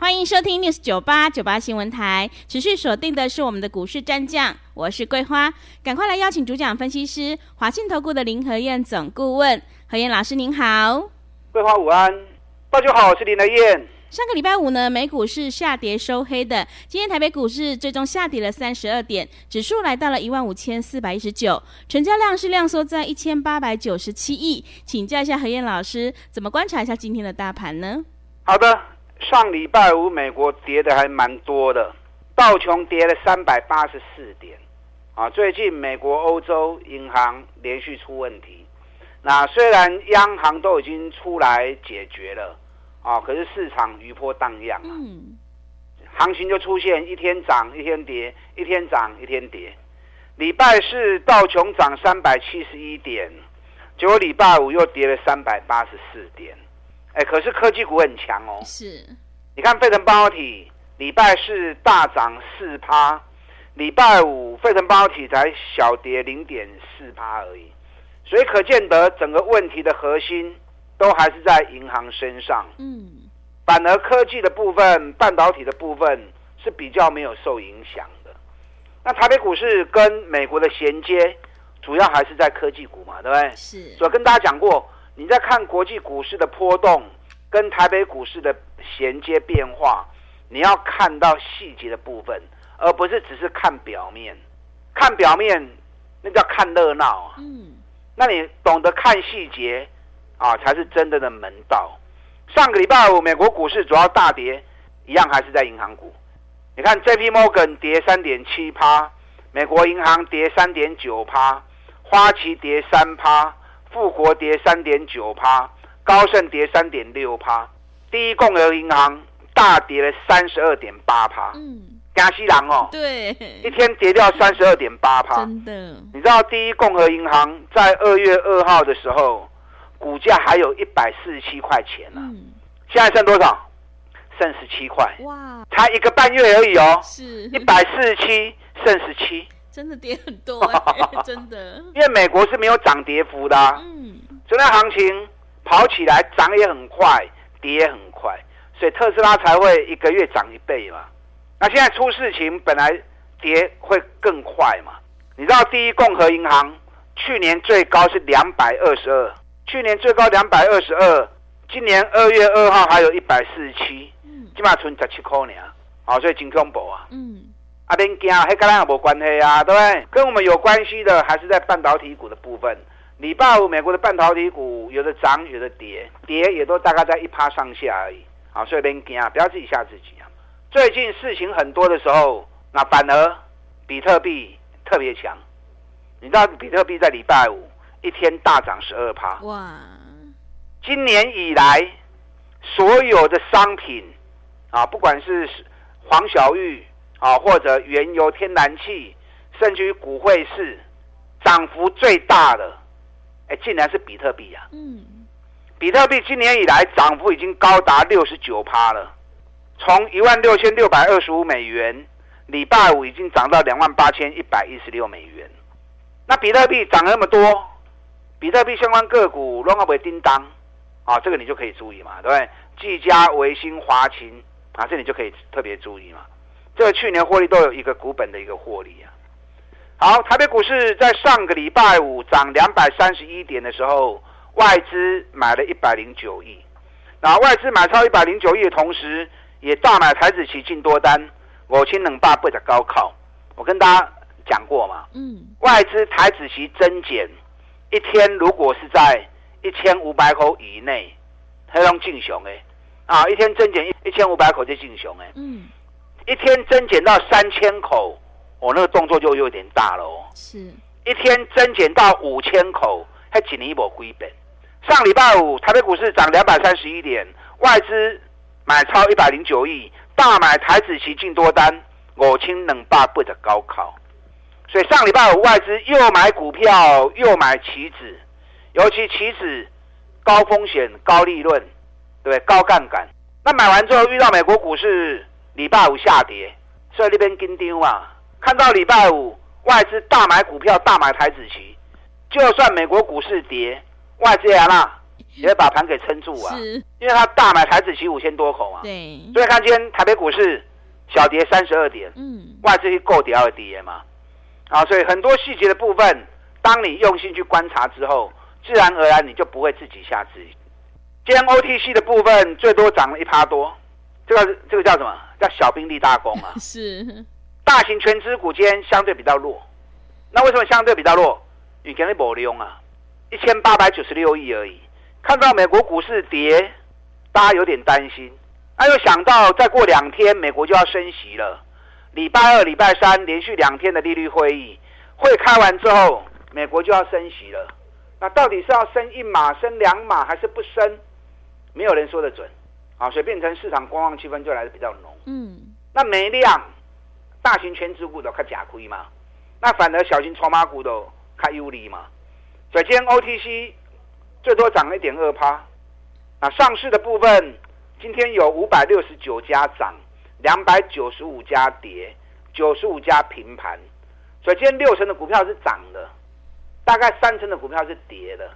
欢迎收听 News 九八九八新闻台，持续锁定的是我们的股市战将，我是桂花，赶快来邀请主讲分析师华信投顾的林和燕总顾问，何燕老师您好，桂花午安，大家好，我是林和燕。上个礼拜五呢，美股是下跌收黑的，今天台北股市最终下跌了三十二点，指数来到了一万五千四百一十九，成交量是量缩在一千八百九十七亿，请教一下何燕老师，怎么观察一下今天的大盘呢？好的。上礼拜五，美国跌的还蛮多的，道琼跌了三百八十四点，啊，最近美国、欧洲银行连续出问题，那虽然央行都已经出来解决了，啊，可是市场余波荡漾啊，行情就出现一天涨一天跌，一天涨一天跌。礼拜四道琼涨三百七十一点，结果礼拜五又跌了三百八十四点。哎，可是科技股很强哦。是，你看费城半导体礼拜四大涨四趴，礼拜五费城半导体才小跌零点四趴而已，所以可见得整个问题的核心都还是在银行身上。嗯，反而科技的部分、半导体的部分是比较没有受影响的。那台北股市跟美国的衔接，主要还是在科技股嘛，对不对？是。所以跟大家讲过。你在看国际股市的波动跟台北股市的衔接变化，你要看到细节的部分，而不是只是看表面。看表面那叫看热闹啊。嗯。那你懂得看细节啊，才是真正的门道。上个礼拜五，美国股市主要大跌，一样还是在银行股。你看，J P Morgan 跌三点七趴，美国银行跌三点九趴，花旗跌三趴。富国跌三点九趴，高盛跌三点六趴，第一共和银行大跌了三十二点八趴。嗯，加西郎哦，对，一天跌掉三十二点八趴。真的，你知道第一共和银行在二月二号的时候，股价还有一百四十七块钱呢。嗯，现在剩多少？剩十七块。哇，才一个半月而已哦。是，一百四十七剩十七。真的跌很多，真的。因为美国是没有涨跌幅的，嗯，所以那行情跑起来涨也很快，跌也很快，所以特斯拉才会一个月涨一倍嘛。那现在出事情，本来跌会更快嘛。你知道第一共和银行去年最高是两百二十二，去年最高两百二十二，今年二月二号还有一百四十七，嗯，起码存十七块呢，啊，所以真恐怖啊，嗯。啊，别惊，黑跟咱也无关系啊，对不对？跟我们有关系的还是在半导体股的部分。礼拜五美国的半导体股有的涨，有的跌，跌也都大概在一趴上下而已。啊，所以别惊，不要自己吓自己啊。最近事情很多的时候，那反而比特币特别强。你知道比特币在礼拜五一天大涨十二趴。哇！今年以来所有的商品啊，不管是黄小玉。啊，或者原油、天然气，甚至于股汇市，涨幅最大的，哎，竟然是比特币啊！嗯，比特币今年以来涨幅已经高达六十九趴了，从一万六千六百二十五美元，礼拜五已经涨到两万八千一百一十六美元。那比特币涨那么多，比特币相关个股乱不会叮当啊？这个你就可以注意嘛，对不对？技嘉、维新、华勤啊，这你就可以特别注意嘛。这个去年获利都有一个股本的一个获利啊。好，台北股市在上个礼拜五涨两百三十一点的时候，外资买了一百零九亿。那外资买超一百零九亿的同时，也大买台子期进多单，我清冷霸不的高考。我跟大家讲过嘛，嗯，外资台子期增减一天如果是在一千五百口以内，黑龙进雄哎，啊，一天增减一一千五百口就进雄哎，嗯。一天增减到三千口，我那个动作就有点大了哦。是，一天增减到五千口，还几年一波归本。上礼拜五台北股市涨两百三十一点，外资买超一百零九亿，大买台子期进多单，我清冷霸不的高考。所以上礼拜五外资又买股票又买期指，尤其期指高风险高利润，对高杠杆。那买完之后遇到美国股市礼拜五下跌，所以那边跟丢啊。看到礼拜五外资大买股票大买台子期，就算美国股市跌，外资也那也会把盘给撑住啊。是，因为他大买台子期五千多口啊。对，所以看今天台北股市小跌三十二点，嗯，外资去够跌而跌嘛。啊，所以很多细节的部分，当你用心去观察之后，自然而然你就不会自己下自己。今天 OTC 的部分最多涨了一趴多，这个这个叫什么？叫小兵立大功啊！是，大型全资股今天相对比较弱，那为什么相对比较弱？你给你保利用啊，一千八百九十六亿而已。看到美国股市跌，大家有点担心，那又想到再过两天美国就要升息了。礼拜二、礼拜三连续两天的利率会议，会开完之后，美国就要升息了。那到底是要升一码、升两码，还是不升？没有人说得准。啊，所以变成市场观望气氛就来的比较浓。嗯，那没量，大型全指股都看假亏嘛。那反而小型筹码股都看有利嘛。所以今天 OTC 最多涨了一点二趴。那上市的部分，今天有五百六十九家涨。两百九十五家跌，九十五家平盘，所以今天六成的股票是涨的，大概三成的股票是跌的。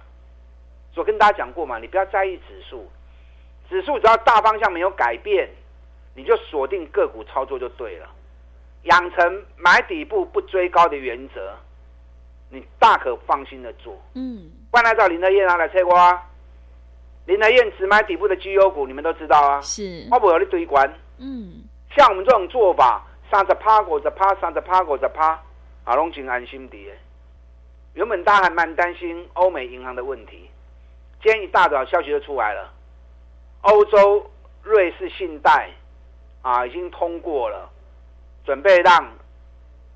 我跟大家讲过嘛，你不要在意指数，指数只要大方向没有改变，你就锁定个股操作就对了。养成买底部不追高的原则，你大可放心的做。嗯，不然找林德燕拿来测过啊。林德燕只买底部的绩优股，你们都知道啊。是，我不有你堆关。嗯。像我们这种做法，三十趴、五十趴、三十趴、五十趴，啊，拢真安心的。原本大家还蛮担心欧美银行的问题，今天一大早消息就出来了，欧洲瑞士信贷啊已经通过了，准备让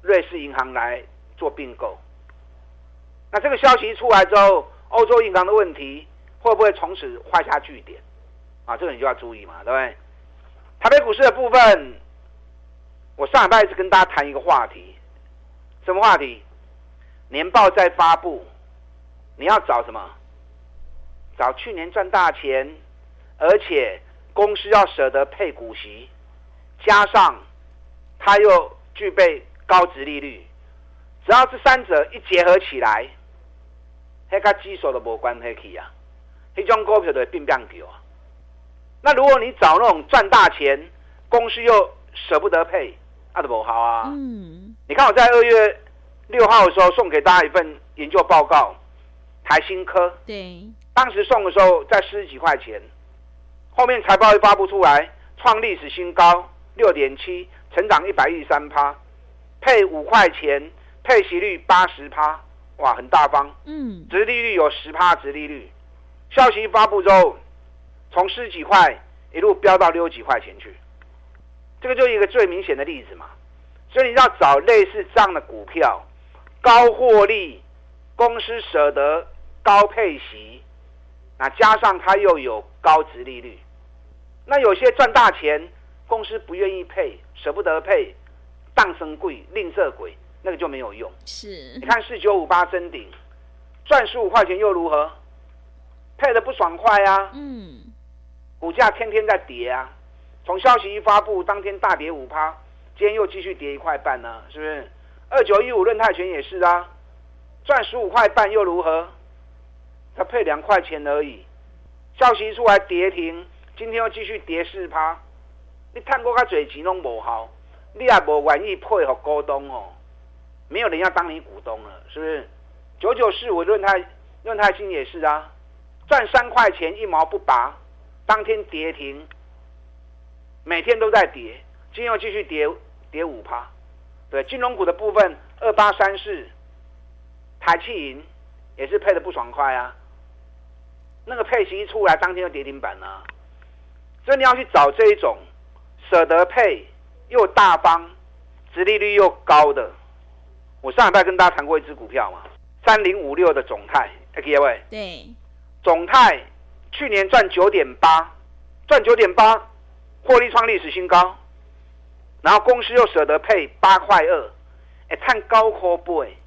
瑞士银行来做并购。那这个消息一出来之后，欧洲银行的问题会不会从此画下句点？啊，这个你就要注意嘛，对不对？台北股市的部分，我上礼拜一直跟大家谈一个话题，什么话题？年报在发布，你要找什么？找去年赚大钱，而且公司要舍得配股息，加上它又具备高值利率，只要这三者一结合起来，那跟基数都无关系啊，那种股票就会变变球啊。那如果你找那种赚大钱，公司又舍不得配，那都不好啊。嗯，你看我在二月六号的时候送给大家一份研究报告，台新科。对。当时送的时候在十几块钱，后面财报一发布出来，创历史新高，六点七，成长一百一十三趴，配五块钱，配息率八十趴，哇，很大方。嗯。殖利率有十趴，殖利率。消息一发布之后。从十几块一路飙到六几块钱去，这个就是一个最明显的例子嘛。所以你要找类似这样的股票，高获利，公司舍得高配息，那加上它又有高值利率，那有些赚大钱，公司不愿意配，舍不得配，荡生贵吝啬鬼，那个就没有用。是，你看四九五八真顶，赚十五块钱又如何？配的不爽快啊。嗯。股价天天在跌啊！从消息一发布，当天大跌五趴，今天又继续跌一块半呢，是不是？二九一五润泰全也是啊，赚十五块半又如何？它配两块钱而已，消息一出来跌停，今天又继续跌四趴。你探过他嘴钱拢无好，你也无愿意配合股东哦，没有人要当你股东了，是不是？九九四五润泰润泰金也是啊，赚三块钱一毛不拔。当天跌停，每天都在跌，今天又继续跌，跌五趴。对金融股的部分，二八三四，台气银也是配的不爽快啊。那个配息一出来，当天就跌停板了。所以你要去找这一种舍得配又大方、殖利率又高的。我上礼拜跟大家谈过一只股票嘛，三零五六的总泰，各位，对，总泰。去年赚九点八，赚九点八，获利创历史新高。然后公司又舍得配八块二，会探高科倍，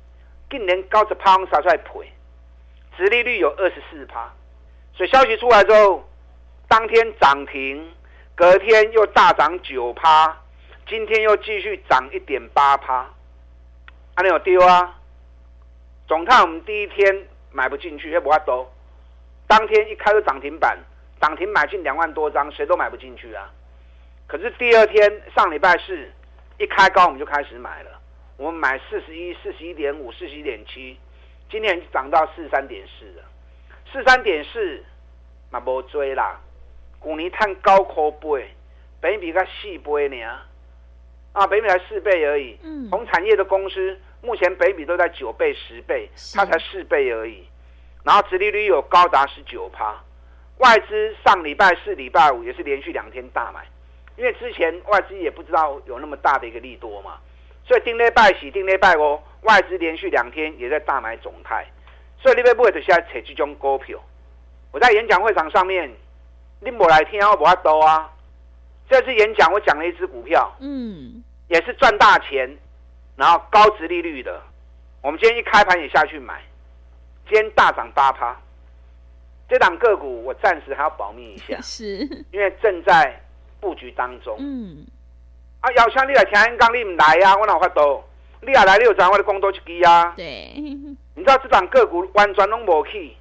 今年高十趴杀出来赔，殖利率有二十四趴，所以消息出来之后，当天涨停，隔天又大涨九趴，今天又继续涨一点八趴，阿你有丢啊？总看我们第一天买不进去，也不法多，当天一开就涨停板，涨停买进两万多张，谁都买不进去啊。可是第二天上礼拜四一开高，我们就开始买了。我们买四十一、四十一点五、四十一点七，今天涨到四十三点四了。四三点四，嘛无追啦。去年探高科倍，北比才四倍呢。啊，北比才四倍而已。嗯。同产业的公司，目前北比都在九倍、十倍，它才四倍而已。然后，殖利率有高达十九趴。外资上礼拜四、礼拜五也是连续两天大买。因为之前外资也不知道有那么大的一个利多嘛，所以定内拜喜，定内拜哦，外资连续两天也在大买总泰，所以你要不会就现在扯这种股票。我在演讲会场上面，你莫来听我不阿多啊。这次演讲我讲了一只股票，嗯，也是赚大钱，然后高值利率的。我们今天一开盘也下去买，今天大涨八趴。这档个股我暂时还要保密一下，是因为正在。布局当中，嗯，啊，要像你来听演讲，你唔来呀？我哪有法度？你也来六张，我的工多一支啊。对，你知道这档个股完全拢无去，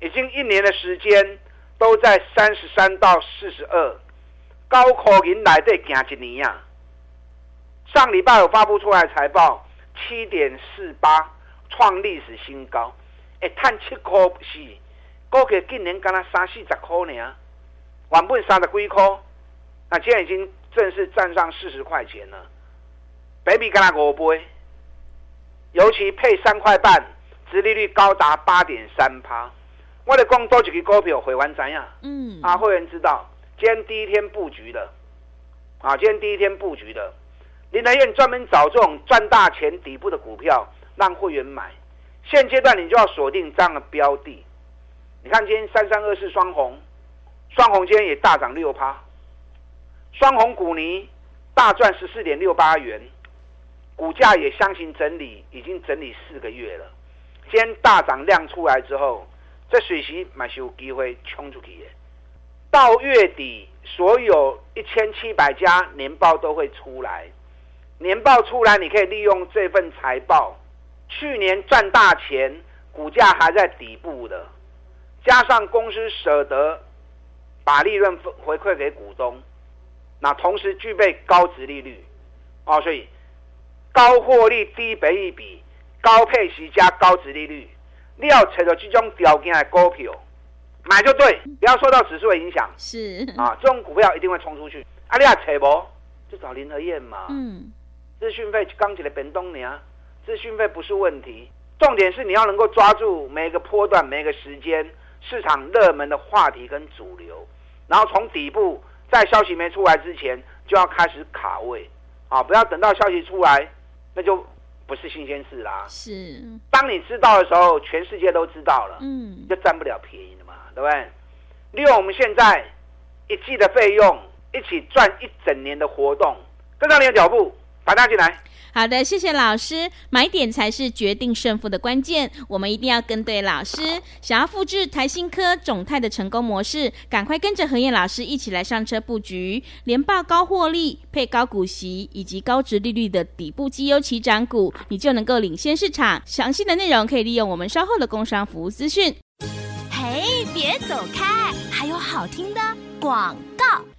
已经一年的时间都在三十三到四十二，高科银来得行一年呀。上礼拜有发布出来财报，七点四八创历史新高，哎，探七块四，股价今年干那三四十块呢，原本三十几块。那现在已经正式站上四十块钱了，baby 跟他五倍，尤其配三块半，殖利率高达八点三趴。我的讲多几个股票会完怎样？嗯，啊，会员知道，今天第一天布局的，啊，今天第一天布局的，林德燕专门找这种赚大钱底部的股票让会员买。现阶段你就要锁定这样的标的。你看今天三三二四双红，双红今天也大涨六趴。双红股泥大赚十四点六八元，股价也相信整理，已经整理四个月了。今天大涨量出来之后，这水席买是有机会冲出去的。到月底，所有一千七百家年报都会出来，年报出来，你可以利用这份财报，去年赚大钱，股价还在底部的，加上公司舍得把利润回馈给股东。那同时具备高值利率，哦，所以高获利、低倍益比、高配息加高值利率，你要找到这种条件的股票，买就对，不要受到指数的影响。是啊，这种股票一定会冲出去。啊，你要找不？就找林和燕嘛。嗯，资讯费刚起来变动你啊，资讯费不是问题，重点是你要能够抓住每个波段、每个时间市场热门的话题跟主流，然后从底部。在消息没出来之前，就要开始卡位，啊，不要等到消息出来，那就不是新鲜事啦。是，当你知道的时候，全世界都知道了，嗯，就占不了便宜了嘛，对不对？利用我们现在一季的费用，一起赚一整年的活动，跟上你的脚步，把它进来。好的，谢谢老师。买点才是决定胜负的关键，我们一定要跟对老师。想要复制台新科、总泰的成功模式，赶快跟着何燕老师一起来上车布局，连报高获利、配高股息以及高值利率的底部绩优起涨股，你就能够领先市场。详细的内容可以利用我们稍后的工商服务资讯。嘿，别走开，还有好听的广告。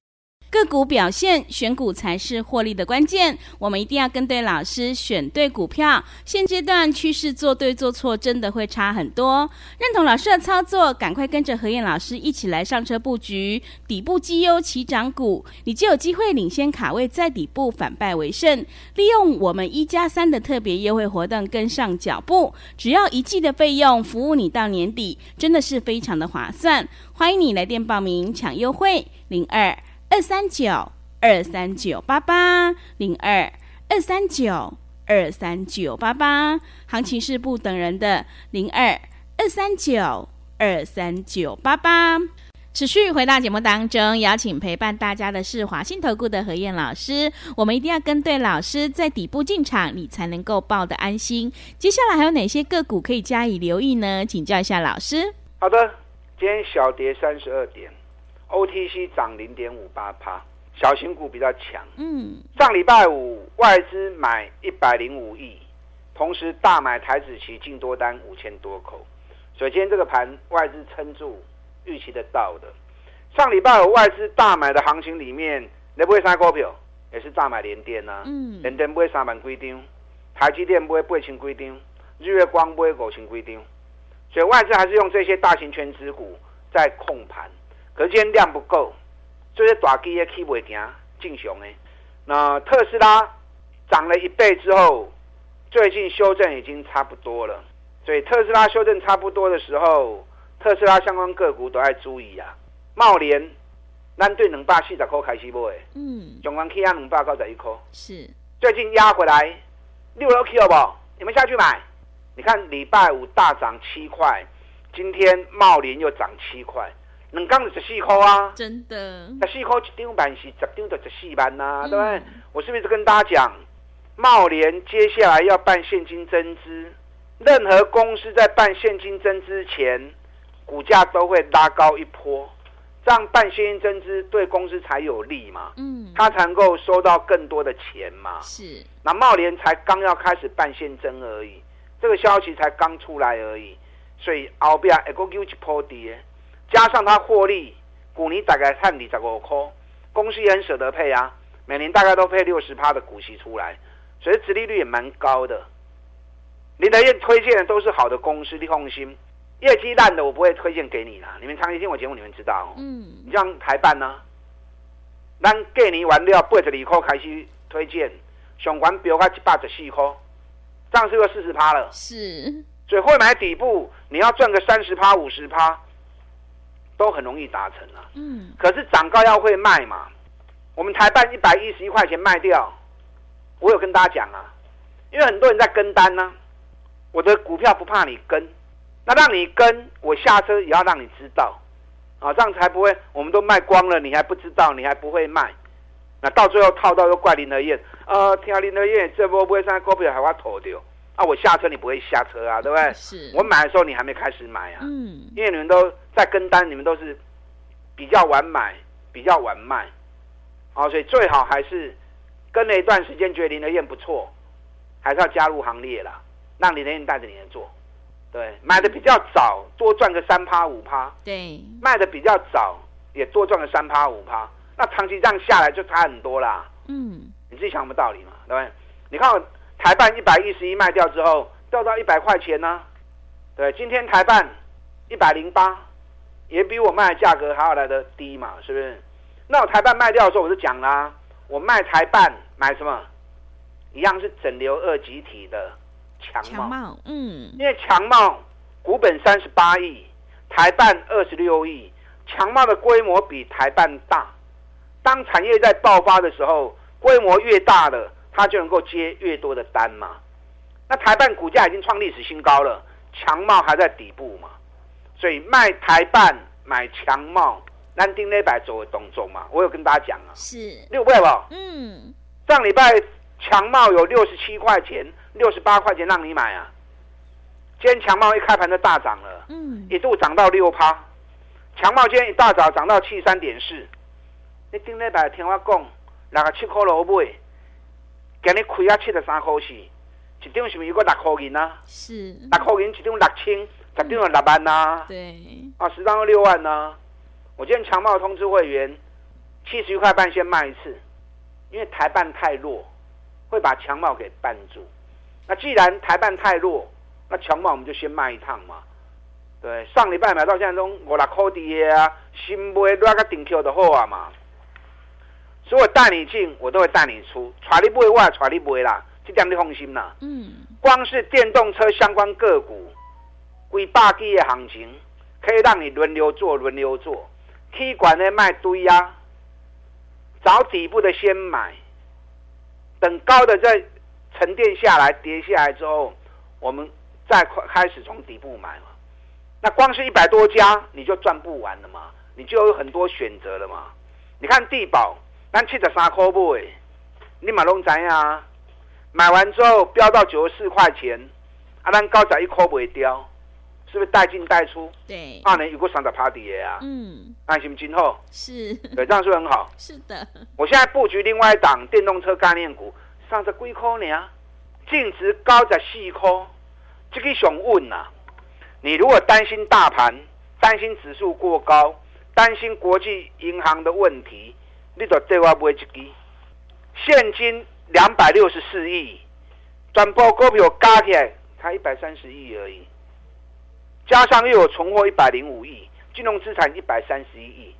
个股表现，选股才是获利的关键。我们一定要跟对老师，选对股票。现阶段趋势做对做错，真的会差很多。认同老师的操作，赶快跟着何燕老师一起来上车布局底部绩优起涨股，你就有机会领先卡位，在底部反败为胜。利用我们一加三的特别优惠活动，跟上脚步，只要一季的费用，服务你到年底，真的是非常的划算。欢迎你来电报名抢优惠，零二。二三九二三九八八零二二三九二三九八八，行情是不等人的零二二三九二三九八八。持续回到节目当中，邀请陪伴大家的是华信投顾的何燕老师。我们一定要跟对老师，在底部进场，你才能够抱得安心。接下来还有哪些个股可以加以留意呢？请教一下老师。好的，今天小跌三十二点，OTC 涨零点五八趴，小型股比较强。嗯，上礼拜五外资买一百零五亿，同时大买台子期净多单五千多口，所以今天这个盘外资撑住。预期得到的，上礼拜五外资大买的行情里面，你不会三股票，也是大买联电呐，联电不会三万几张，台积电不会八千几张，日月光不会五千几张，所以外资还是用这些大型全资股在控盘，可是今天量不够，这些大基也起不行，进熊诶。那特斯拉涨了一倍之后，最近修正已经差不多了，所以特斯拉修正差不多的时候。特斯拉相关个股都要注意啊！茂联，咱对两百四十块开始买，嗯，中关 K 啊两百九十一块，是最近压回来六楼好不？你们下去买？你看礼拜五大涨七块，今天茂联又涨七块，两缸十四块啊！真的，十四块一张板是十张就十四万呐，对不对？我是不是跟大家讲，茂联接下来要办现金增资？任何公司在办现金增资前。股价都会拉高一波，这样办现金增资对公司才有利嘛？嗯，他才能够收到更多的钱嘛？是。那茂联才刚要开始办现增而已，这个消息才刚出来而已，所以后边一个 Q 一波跌，加上它获利，股你大概看二十五块，公司也很舍得配啊，每年大概都配六十趴的股息出来，所以殖利率也蛮高的。林德燕推荐的都是好的公司，你放心。业绩烂的我不会推荐给你啦，你们长期听我节目，你们知道。嗯，你像台办呢，咱给你完了八十二块开始推荐，上管标价一百十四块，这样是不是四十趴了？是。所以会买底部，你要赚个三十趴、五十趴，都很容易达成啊。嗯。可是涨高要会卖嘛？我们台办一百一十一块钱卖掉，我有跟大家讲啊，因为很多人在跟单呢，我的股票不怕你跟。那让你跟我下车也要让你知道，啊，这样才不会我们都卖光了，你还不知道，你还不会卖，那到最后套到又怪林德燕，呃，听林德燕这波不会上股票还要投掉，啊，我下车你不会下车啊，对不对？是我买的时候你还没开始买啊，嗯，因为你们都在跟单，你们都是比较晚买，比较晚卖，啊，所以最好还是跟了一段时间，觉得林德燕不错，还是要加入行列啦，让林德燕带着你来做。对，买的比较早，多赚个三趴五趴。对，卖的比较早，也多赚个三趴五趴。那长期这样下来就差很多啦。嗯，你自己想什么道理嘛？对不对？你看台办一百一十一卖掉之后，掉到一百块钱呢。对，今天台办一百零八，也比我卖的价格还要来的低嘛，是不是？那我台办卖掉的时候，我就讲啦，我卖台办买什么？一样是整流二级体的。强茂，嗯，因为强茂股本三十八亿，台办二十六亿，强茂的规模比台办大。当产业在爆发的时候，规模越大的，它就能够接越多的单嘛。那台办股价已经创历史新高了，强茂还在底部嘛，所以卖台办买强茂，南丁那百走的动作嘛，我有跟大家讲啊，是六倍吧？嗯，上礼拜强茂有六十七块钱。六十八块钱让你买啊！今天强茂一开盘就大涨了，嗯，一度涨到六趴。强茂今天一大早涨到七三点四。你顶礼拜听我讲，六十七块六买，今日开啊七十三块四，一张是不是有个六块银啊？是。六块银一张六千，十张有六万啊。对。啊，十张六万啊。我今天强茂通知会员，七十一块半先卖一次，因为台办太弱，会把强茂给绊住。那既然台办太弱，那强茂我们就先卖一趟嘛。对，上礼拜买到现在中五六块的啊，新买那个顶 Q 的好啊嘛。所以我带你进，我都会带你出，揣你买我也揣你不会啦，这点你放心啦。嗯。光是电动车相关个股，几百几的行情，可以让你轮流做，轮流做。踢管的卖堆啊，找底部的先买，等高的再。沉淀下来，跌下来之后，我们再开始从底部买嘛。那光是一百多家，你就赚不完了嘛。你就有很多选择了嘛。你看地保，咱七十三块买，你嘛拢知啊。买完之后飙到九十四块钱，啊，咱高仔一块不掉，是不是带进带出？对，二年有过三十趴底啊。嗯，安心今后是，对，这样是很好。是的，我现在布局另外一档电动车概念股，三十几块呢，净值高在四块，这个想稳呐。你如果担心大盘，担心指数过高，担心国际银行的问题，你就对我买一支现金。两百六十四亿，转播股票加起来才一百三十亿而已，加上又有存货一百零五亿，金融资产一百三十一亿，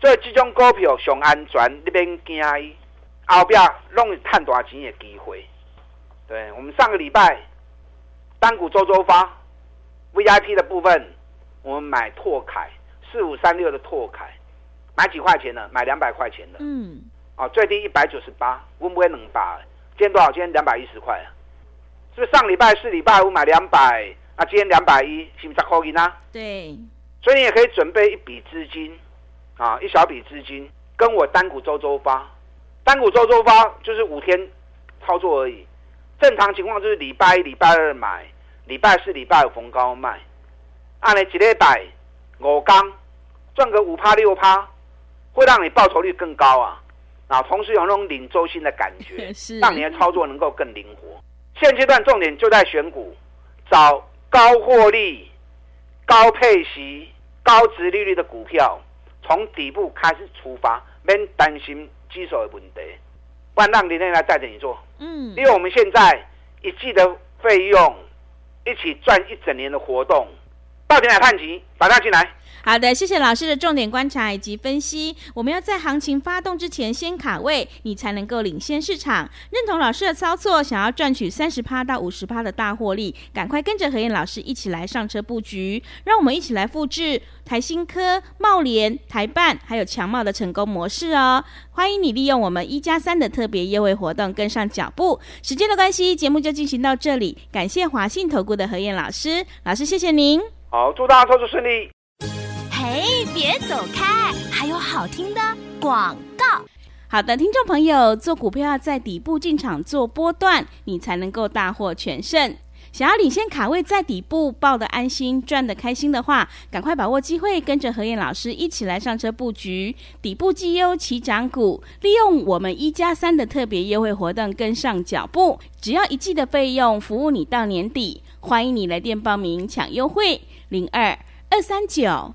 这几种股票上安全，你免惊伊，后边弄赚大钱的机会。对我们上个礼拜单股周周发 VIP 的部分，我们买拓凯四五三六的拓凯，买几块钱的？买两百块钱的。嗯。啊，最低一百九十八，温不会能把？今天多少？今天两百一十块啊！是不是上礼拜四、礼拜五买两百？那今天两百一，是不是十块银啊？对。所以你也可以准备一笔资金，啊，一小笔资金，跟我单股周周发。单股周周发就是五天操作而已。正常情况就是礼拜一、礼拜二买，礼拜四、礼拜五逢高卖。按你几礼拜五刚赚个五趴六趴，会让你报酬率更高啊！啊，同时有那种领周薪的感觉，让你的操作能够更灵活。现阶段重点就在选股，找高获利、高配息、高值利率的股票，从底部开始出发，免担心基手的问题。不然让林天来带着你做，嗯，因为我们现在一季的费用，一起赚一整年的活动，到底来探齐，把它进来。好的，谢谢老师的重点观察以及分析。我们要在行情发动之前先卡位，你才能够领先市场。认同老师的操作，想要赚取三十趴到五十趴的大获利，赶快跟着何燕老师一起来上车布局。让我们一起来复制台新科、茂联、台办还有强茂的成功模式哦！欢迎你利用我们一加三的特别优惠活动跟上脚步。时间的关系，节目就进行到这里。感谢华信投顾的何燕老师，老师谢谢您。好，祝大家操作顺利。哎，别走开！还有好听的广告。好的，听众朋友，做股票要在底部进场做波段，你才能够大获全胜。想要领先卡位，在底部抱得安心、赚得开心的话，赶快把握机会，跟着何燕老师一起来上车布局底部绩优起涨股，利用我们一加三的特别优惠活动跟上脚步。只要一季的费用，服务你到年底。欢迎你来电报名抢优惠，零二二三九。